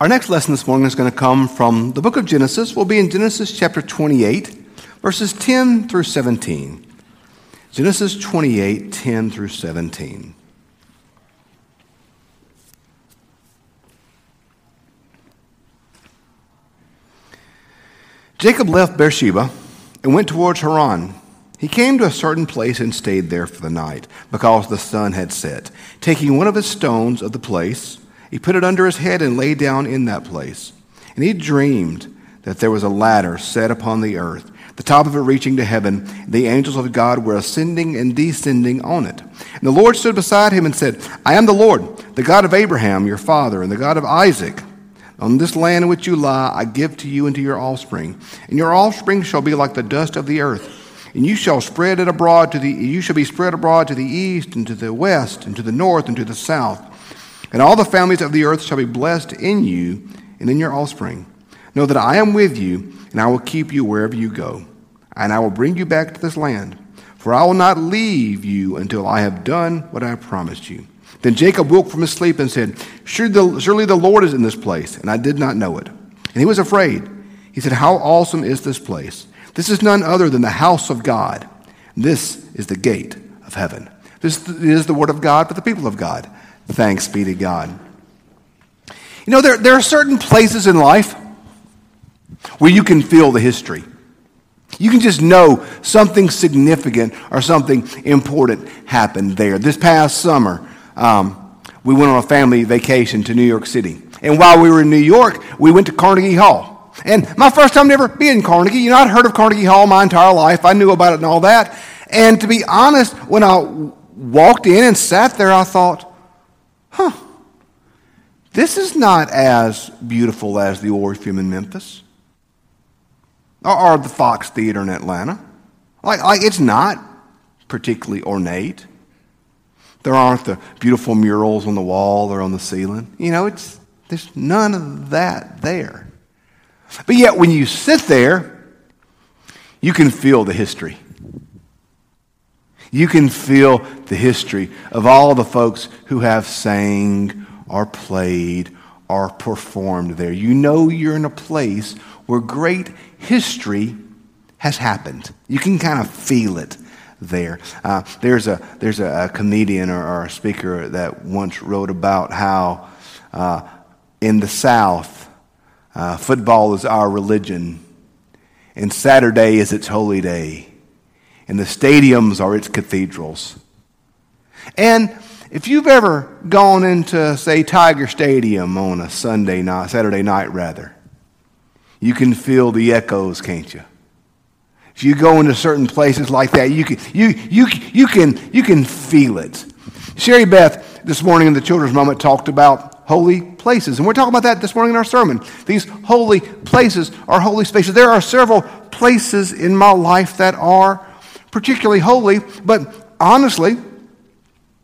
Our next lesson this morning is going to come from the book of Genesis. We'll be in Genesis chapter 28, verses 10 through 17. Genesis 28, 10 through 17. Jacob left Beersheba and went towards Haran. He came to a certain place and stayed there for the night, because the sun had set. Taking one of his stones of the place, he put it under his head and lay down in that place. And he dreamed that there was a ladder set upon the earth, the top of it reaching to heaven. The angels of God were ascending and descending on it. And the Lord stood beside him and said, I am the Lord, the God of Abraham, your father, and the God of Isaac. On this land in which you lie, I give to you and to your offspring. And your offspring shall be like the dust of the earth. And you shall spread it abroad to the you shall be spread abroad to the east and to the west and to the north and to the south. And all the families of the earth shall be blessed in you and in your offspring. Know that I am with you, and I will keep you wherever you go. And I will bring you back to this land. For I will not leave you until I have done what I have promised you. Then Jacob woke from his sleep and said, Surely the, Lord is in this place, and I did not know it. And he was afraid. He said, How awesome is this place! This is none other than the house of God. This is the gate of heaven. This is the word of God for the people of God. Thanks be to God. You know, there, there are certain places in life where you can feel the history. You can just know something significant or something important happened there. This past summer, um, we went on a family vacation to New York City. And while we were in New York, we went to Carnegie Hall. And my first time ever being Carnegie, you know, I'd heard of Carnegie Hall my entire life. I knew about it and all that. And to be honest, when I walked in and sat there, I thought, huh, this is not as beautiful as the Orpheum in Memphis or, the Fox Theater in Atlanta. Like, like, it's not particularly ornate. There aren't the beautiful murals on the wall or on the ceiling. You know, it's, there's none of that there. But yet, when you sit there, you can feel the history. You can feel the history of all the folks who have sang or played or performed there. You know you're in a place where great history has happened. You can kind of feel it there. Uh, there's a, there's a, a comedian or, or, a speaker that once wrote about how uh, in the South, uh, football is our religion, and Saturday is its holy day and the stadiums are its cathedrals. And if you've ever gone into, say, Tiger Stadium on a Sunday night, Saturday night rather, you can feel the echoes, can't you? If you go into certain places like that, you can, you, you, you can, you can feel it. Sherry Beth this morning in the children's moment talked about holy places. And we're talking about that this morning in our sermon. These holy places are holy spaces. There are several places in my life that are particularly holy, but honestly,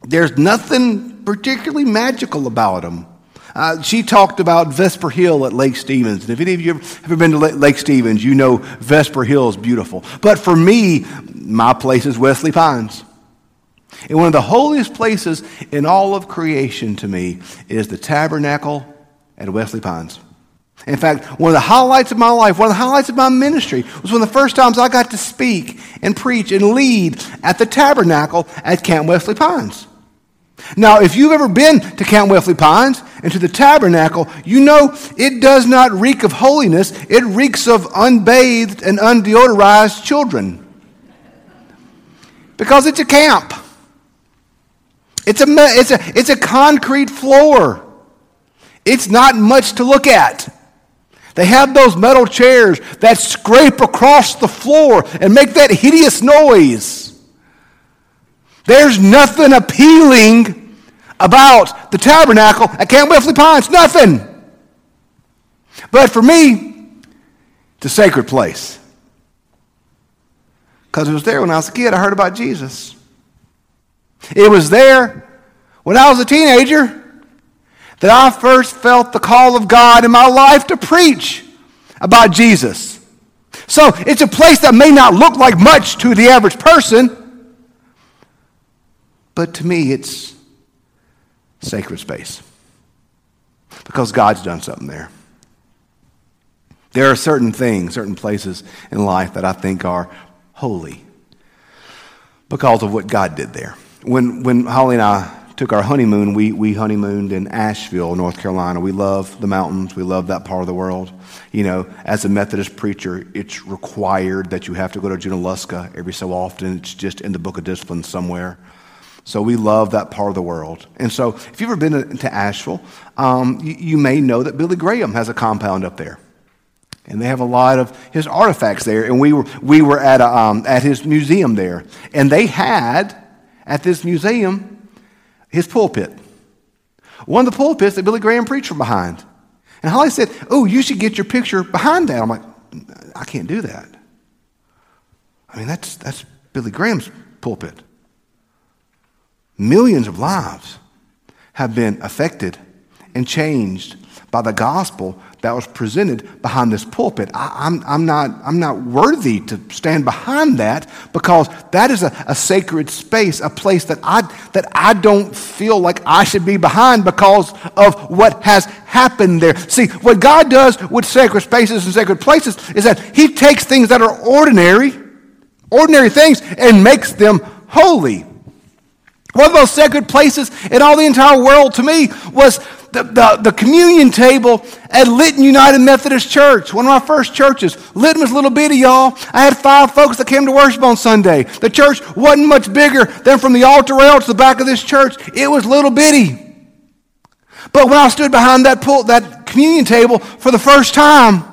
there's nothing particularly magical about them. Uh, she talked about Vesper Hill at Lake Stephens. And if any of you have ever been to Lake Stephens, you know Vesper Hill is beautiful. But for me, my place is Wesley Pines. And one of the holiest places in all of creation to me is the tabernacle at Wesley Pines. In fact, one of the highlights of my life, one of the highlights of my ministry was one of the first times I got to speak and preach and lead at the tabernacle at Camp Wesley Pines. Now, if you've ever been to Camp Wesley Pines and to the tabernacle, you know it does not reek of holiness, it reeks of unbathed and undeodorized children. Because it's a camp. It's a, it's a, it's a concrete floor. It's not much to look at. They have those metal chairs that scrape across the floor and make that hideous noise. There's nothing appealing about the tabernacle at Camp Wesley Pines. Nothing. But for me, it's a sacred place. Because it was there when I was a kid, I heard about Jesus. It was there when I was a teenager that I first felt the call of God in my life to preach about Jesus. So it's a place that may not look like much to the average person, but to me it's sacred space. because God's done something there. There are certain things, certain places in life that I think are holy because of what God did there. When, when Holly and I took our honeymoon, we, we honeymooned in Asheville, North Carolina. We love the mountains. We love that part of the world. You know, as a Methodist preacher, it's required that you have to go to Junaluska every so often. It's just in the book of discipline somewhere. So we love that part of the world. And so if you've ever been to Asheville, um, you, you may know that Billy Graham has a compound up there. And they have a lot of his artifacts there. And we were, we were at, a, um, at his museum there. And they had, at this museum, his pulpit. One of the pulpits that Billy Graham preached from behind. And Holly said, Oh, you should get your picture behind that. I'm like, I can't do that. I mean, that's, that's Billy Graham's pulpit. Millions of lives have been affected and changed by the gospel that was presented behind this pulpit. I, am I'm, I'm, not, I'm not worthy to stand behind that because that is a, a sacred space, a place that I, that I don't feel like I should be behind because of what has happened there. See, what God does with sacred spaces and sacred places is that He takes things that are ordinary, ordinary things, and makes them holy. One of those sacred places in all the entire world to me was the, the, the, communion table at Lytton United Methodist Church, one of my first churches. Lytton was a little bitty, y'all. I had five folks that came to worship on Sunday. The church wasn't much bigger than from the altar rail to the back of this church. It was little bitty. But when I stood behind that, pull, that communion table for the first time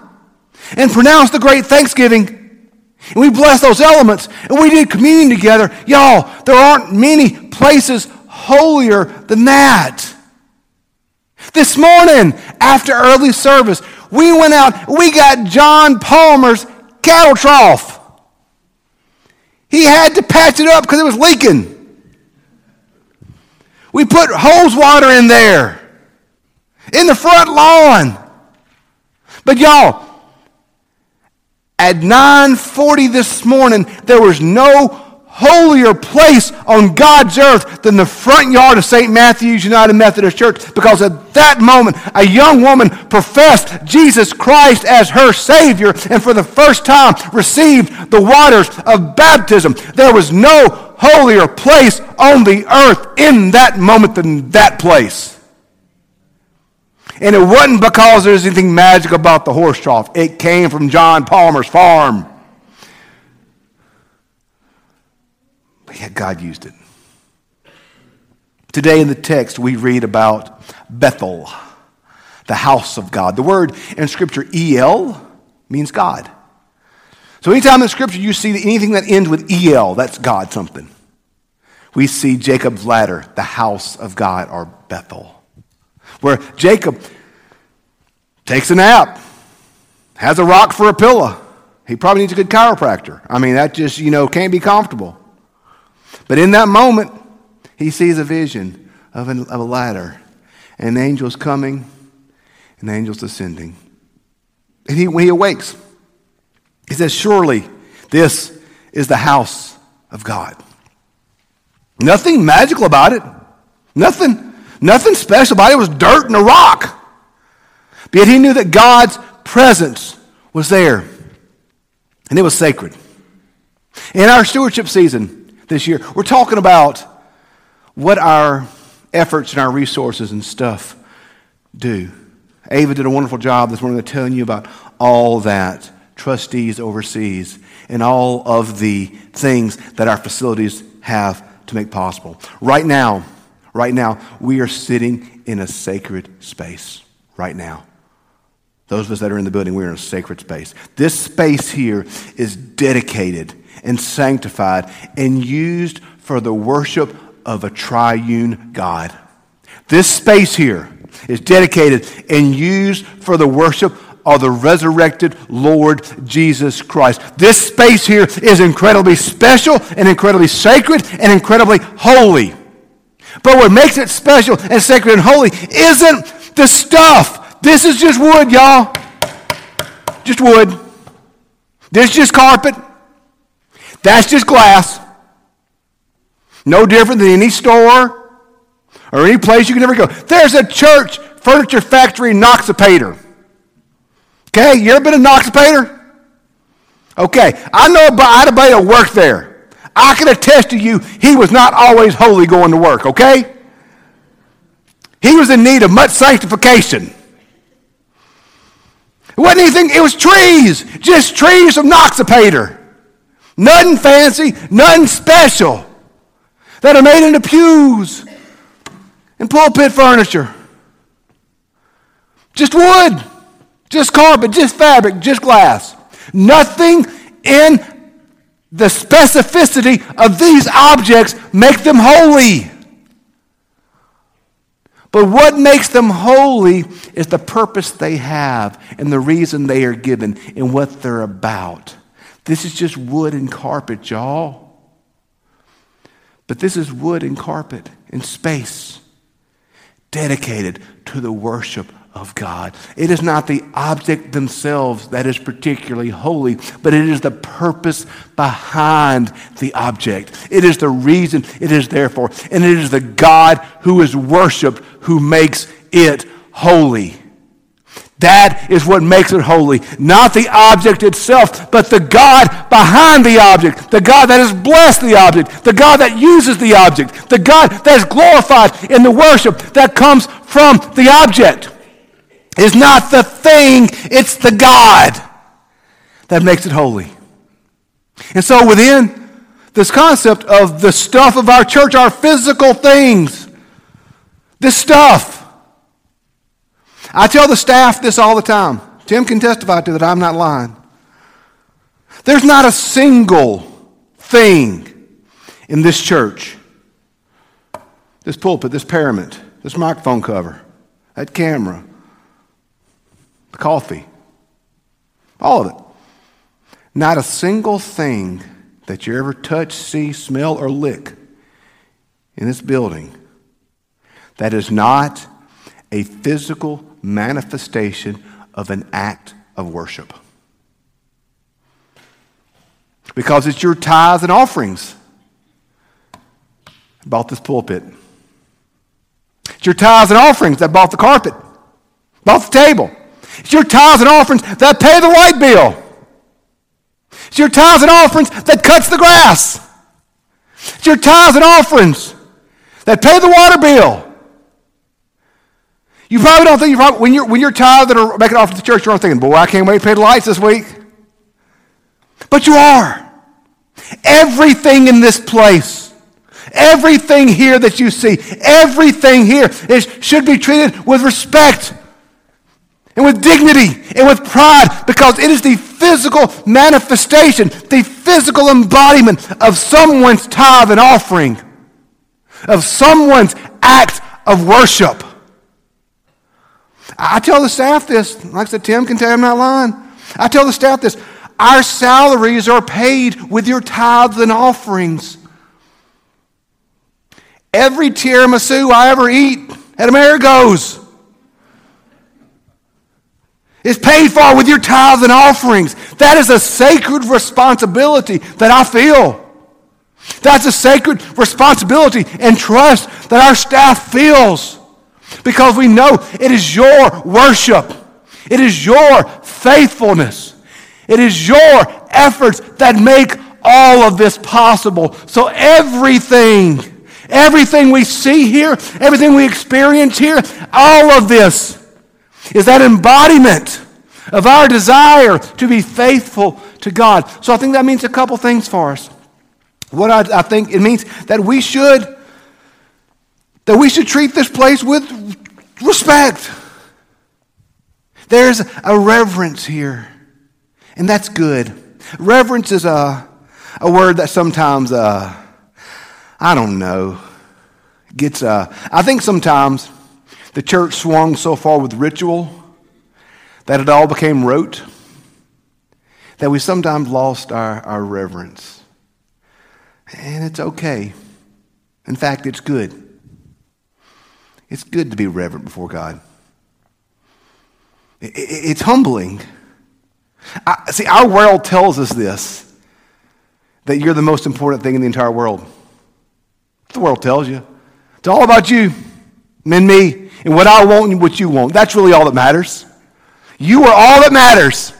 and pronounced the great Thanksgiving, and we blessed those elements and we did communion together, y'all, there aren't many places holier than that. This morning, after early service, we went out, we got John Palmer's cattle trough. He had to patch it up because it was leaking. We put hose water in there, in the front lawn. But y'all, at 9:40 this morning, there was no holier place on God's earth than the front yard of St. Matthew's United Methodist Church because at that moment, a young woman professed Jesus Christ as her Savior and for the first time received the waters of baptism. There was no holier place on the earth in that moment than that place. And it wasn't because there's anything magic about the horse trough. It came from John Palmer's farm. But yet God used it. Today in the text, we read about Bethel, the house of God. The word in Scripture, El, means God. So anytime in Scripture you see anything that ends with El, that's God something. We see Jacob's ladder, the house of God, or Bethel, where Jacob takes a nap, has a rock for a pillow. He probably needs a good chiropractor. I mean, that just, you know, can't be comfortable. But in that moment, he sees a vision of, of a ladder and angels coming and angels descending. And he, when he awakes, he says, Surely this is the house of God. Nothing magical about it. Nothing, nothing special about it. It was dirt and a rock. But yet he knew that God's presence was there. And it was sacred. In our stewardship season, this year. We're talking about what our efforts and our resources and stuff do. Ava did a wonderful job this morning of telling you about all that trustees oversees and all of the things that our facilities have to make possible. Right now, right now, we are sitting in a sacred space. Right now. Those of us that are in the building, we're in a sacred space. This space here is dedicated and sanctified and used for the worship of a triune God. This space here is dedicated and used for the worship of the resurrected Lord Jesus Christ. This space here is incredibly special and incredibly sacred and incredibly holy. But what makes it special and sacred and holy isn't the stuff. This is just wood, y'all. Just wood. This is just carpet. That's just glass. No different than any store or any place you can ever go. There's a church furniture factory in Noxapater. Okay, you ever been in Noxapater? Okay, I know about, I had a buddy that worked there. I can attest to you, he was not always holy going to work, okay? He was in need of much sanctification. It wasn't anything, it was trees, just trees from Noxapater. Nothing fancy, nothing special that are made into pews and pulpit furniture. Just wood, just carpet, just fabric, just glass. Nothing in the specificity of these objects make them holy. But what makes them holy is the purpose they have and the reason they are given and what they're about. This is just wood and carpet, y'all. But this is wood and carpet and space dedicated to the worship of God. It is not the object themselves that is particularly holy, but it is the purpose behind the object. It is the reason it is there for. And it is the God who is worshiped who makes it holy. That is what makes it holy. Not the object itself, but the God behind the object. The God that has blessed the object. The God that uses the object. The God that is glorified in the worship that comes from the object. It's not the thing, it's the God that makes it holy. And so within this concept of the stuff of our church, our physical things, this stuff, I tell the staff this all the time. Tim can testify to that I'm not lying. There's not a single thing in this church, this pulpit, this parament, this microphone cover, that camera, the coffee, all of it. Not a single thing that you ever touch, see, smell, or lick in this building that is not a physical manifestation of an act of worship. Because it's your tithes and offerings. I bought this pulpit. It's your tithes and offerings that bought the carpet, bought the table. It's your tithes and offerings that pay the light bill. It's your tithes and offerings that cuts the grass. It's your tithes and offerings that pay the water bill. You probably don't think you probably, when you're when you're tithing or making off to the church, you're not thinking, boy, I can't wait to pay the lights this week. But you are. Everything in this place, everything here that you see, everything here is, should be treated with respect and with dignity and with pride because it is the physical manifestation, the physical embodiment of someone's tithe and offering, of someone's act of worship. I tell the staff this, like I said, Tim can tell you I'm not lying. I tell the staff this our salaries are paid with your tithes and offerings. Every tiramisu I ever eat at Amerigo's is paid for with your tithes and offerings. That is a sacred responsibility that I feel. That's a sacred responsibility and trust that our staff feels. Because we know it is your worship, it is your faithfulness, it is your efforts that make all of this possible. So everything, everything we see here, everything we experience here, all of this is that embodiment of our desire to be faithful to God. So I think that means a couple things for us. What I, I think it means that we should that we should treat this place with respect. There's a reverence here, and that's good. Reverence is a, a word that sometimes, uh, I don't know, gets, uh, I think sometimes the church swung so far with ritual that it all became rote that we sometimes lost our, our reverence. And it's okay. In fact, it's good. It's good to be reverent before God. It's humbling. I, see, our world tells us this that you're the most important thing in the entire world. The world tells you. It's all about you. and me and what I want and what you want. That's really all that matters. You are all that matters.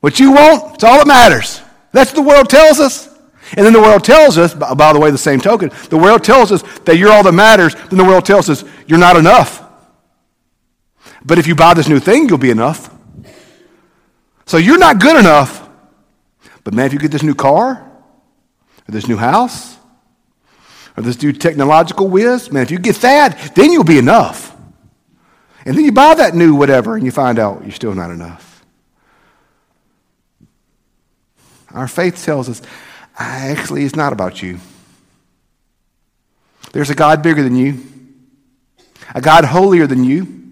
What you want, it's all that matters. That's what the world tells us. And then the world tells us, by the way, the same token, the world tells us that you're all that matters. Then the world tells us you're not enough. But if you buy this new thing, you'll be enough. So you're not good enough. But man, if you get this new car, or this new house, or this new technological whiz, man, if you get that, then you'll be enough. And then you buy that new whatever and you find out you're still not enough. Our faith tells us actually it's not about you. There's a God bigger than you, a God holier than you,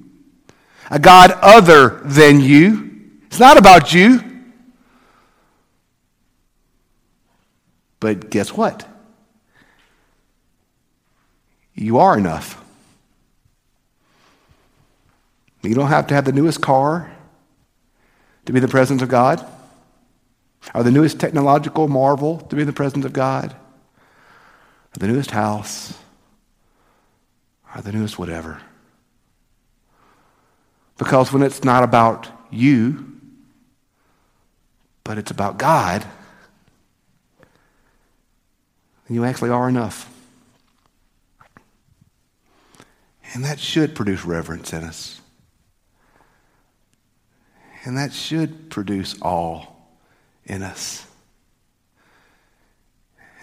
a God other than you. It's not about you. But guess what? You are enough. You don't have to have the newest car to be the presence of God, or the newest technological marvel to be in the presence of God, or the newest house, or the newest whatever. Because when it's not about you, but it's about God, then you actually are enough. And that should produce reverence in us. And that should produce awe in us.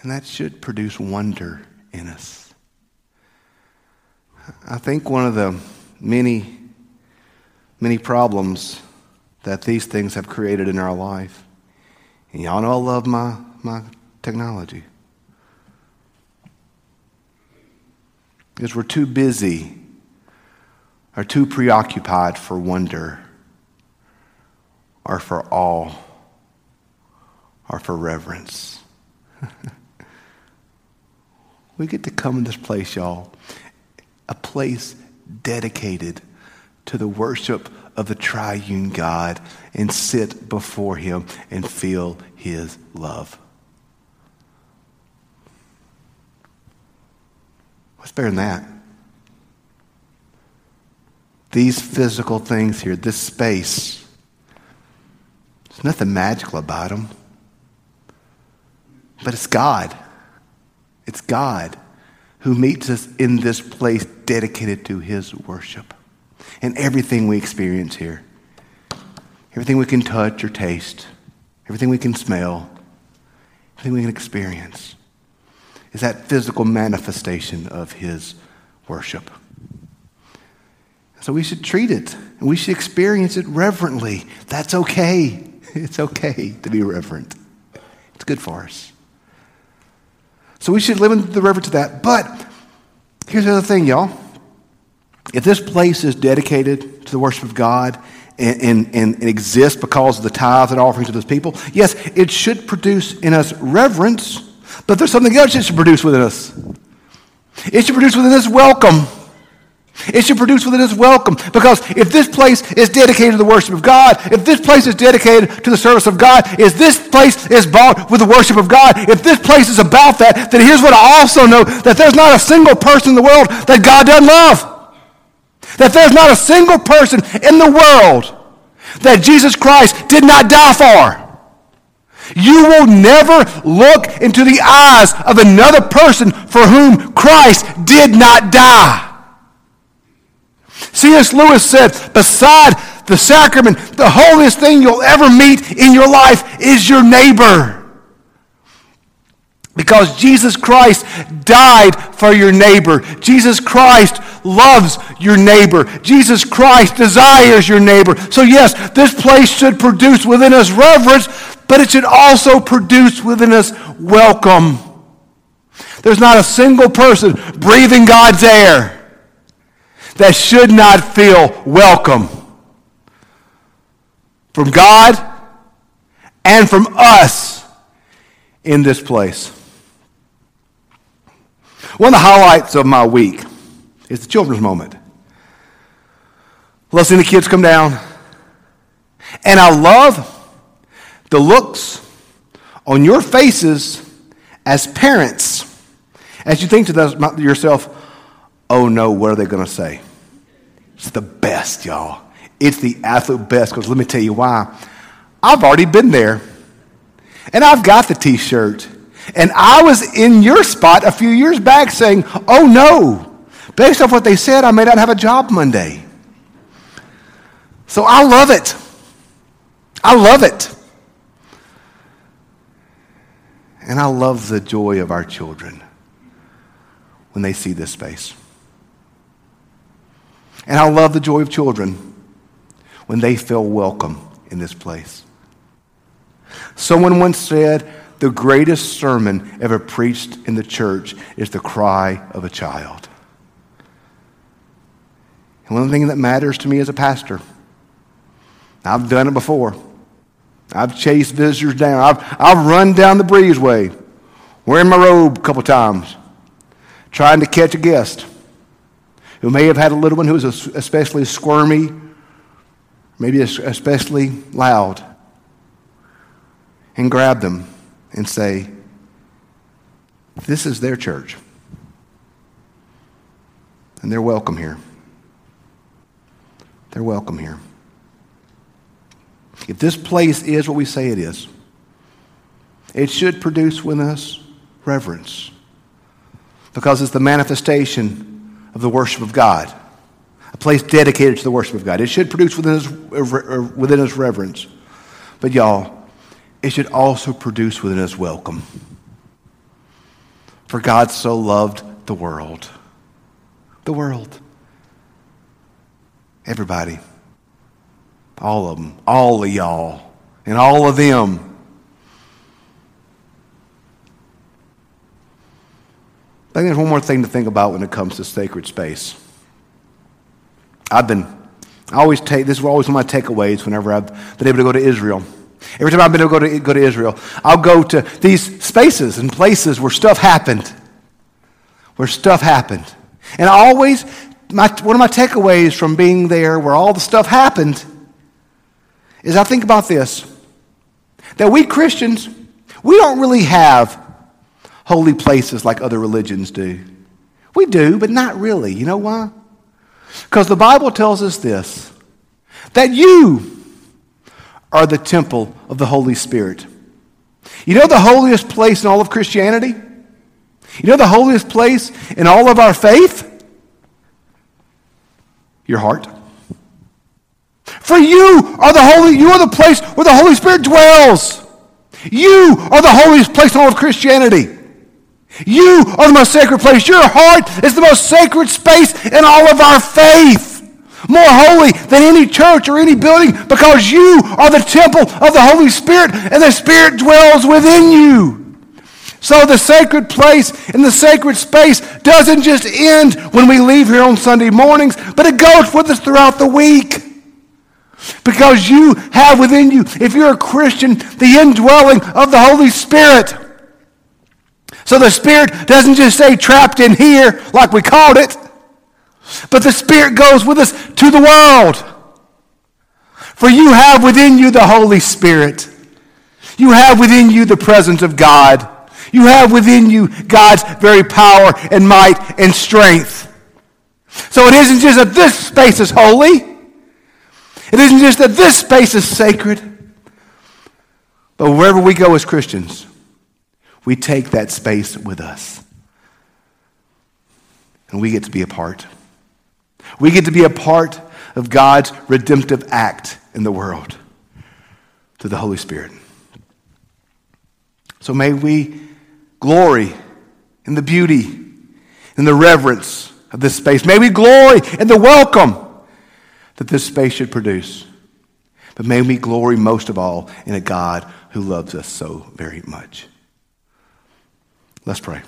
And that should produce wonder in us. I think one of the many, many problems that these things have created in our life, and y'all know I love my, my technology, is we're too busy or too preoccupied for wonder or for awe or for reverence. we get to come in this place, y'all, a place dedicated to the worship of the triune God and sit before Him and feel His love. What's better than that? These physical things here, this space, there's nothing magical about them. But it's God. It's God who meets us in this place dedicated to his worship. And everything we experience here, everything we can touch or taste, everything we can smell, everything we can experience, is that physical manifestation of his worship. So we should treat it and we should experience it reverently. That's okay. It's okay to be reverent. It's good for us. So we should live in the reverence to that. But here's the other thing, y'all. If this place is dedicated to the worship of God and, and, and exists because of the tithes and offerings of those people, yes, it should produce in us reverence, but there's something else it should produce within us. It should produce within us welcome. It should produce within us welcome. Because if this place is dedicated to the worship of God, if this place is dedicated to the service of God, if this place is bought with the worship of God, if this place is about that, then here's what I also know that there's not a single person in the world that God doesn't love. That there's not a single person in the world that Jesus Christ did not die for. You will never look into the eyes of another person for whom Christ did not die. C.S. Lewis said, beside the sacrament, the holiest thing you'll ever meet in your life is your neighbor. Because Jesus Christ died for your neighbor. Jesus Christ loves your neighbor. Jesus Christ desires your neighbor. So, yes, this place should produce within us reverence, but it should also produce within us welcome. There's not a single person breathing God's air that should not feel welcome from God and from us in this place. One of the highlights of my week is the children's moment. Love seeing the kids come down. And I love the looks on your faces as parents as you think to yourself, oh no, what are they going to say? It's the best, y'all. It's the absolute best because let me tell you why. I've already been there. And I've got the t shirt. And I was in your spot a few years back saying, oh no, based off what they said, I may not have a job Monday. So I love it. I love it. And I love the joy of our children when they see this space. And I love the joy of children when they feel welcome in this place. Someone once said, the greatest sermon ever preached in the church is the cry of a child. And one thing that matters to me as a pastor, I've done it before. I've chased visitors down. I've, I've run down the breezeway, wearing my robe a couple times, trying to catch a guest who may have had a little one who was especially squirmy, maybe especially loud, and grab them and say, This is their church. And they're welcome here. They're welcome here. If this place is what we say it is, it should produce within us reverence because it's the manifestation of the worship of God, a place dedicated to the worship of God. It should produce within us, uh, within us reverence. But, y'all, it should also produce within us welcome. For God so loved the world. The world. Everybody. All of them. All of y'all. And all of them. I think there's one more thing to think about when it comes to sacred space. I've been, I always take, this is always one of my takeaways whenever I've been able to go to Israel. Every time I've been able to go to, go to Israel, I'll go to these spaces and places where stuff happened. Where stuff happened. And I always, my, one of my takeaways from being there where all the stuff happened is I think about this that we Christians, we don't really have holy places like other religions do. We do, but not really. You know why? Because the Bible tells us this that you are the temple of the Holy Spirit. You know the holiest place in all of Christianity? You know the holiest place in all of our faith? Your heart. For you are the holy, you are the place where the Holy Spirit dwells. You are the holiest place in all of Christianity. You are the most sacred place. Your heart is the most sacred space in all of our faith. More holy than any church or any building because you are the temple of the Holy Spirit and the Spirit dwells within you. So the sacred place and the sacred space doesn't just end when we leave here on Sunday mornings, but it goes with us throughout the week. Because you have within you, if you're a Christian, the indwelling of the Holy Spirit. So the Spirit doesn't just stay trapped in here like we called it, but the Spirit goes with us to the world. For you have within you the Holy Spirit. You have within you the presence of God. You have within you God's very power and might and strength. So it isn't just that this space is holy. It isn't just that this space is sacred. But wherever we go as Christians, we take that space with us. And we get to be a part. We get to be a part of God's redemptive act in the world through the Holy Spirit. So may we glory in the beauty, in the reverence of this space. May we glory in the welcome that this space should produce. But may we glory most of all in a God who loves us so very much. Let's pray.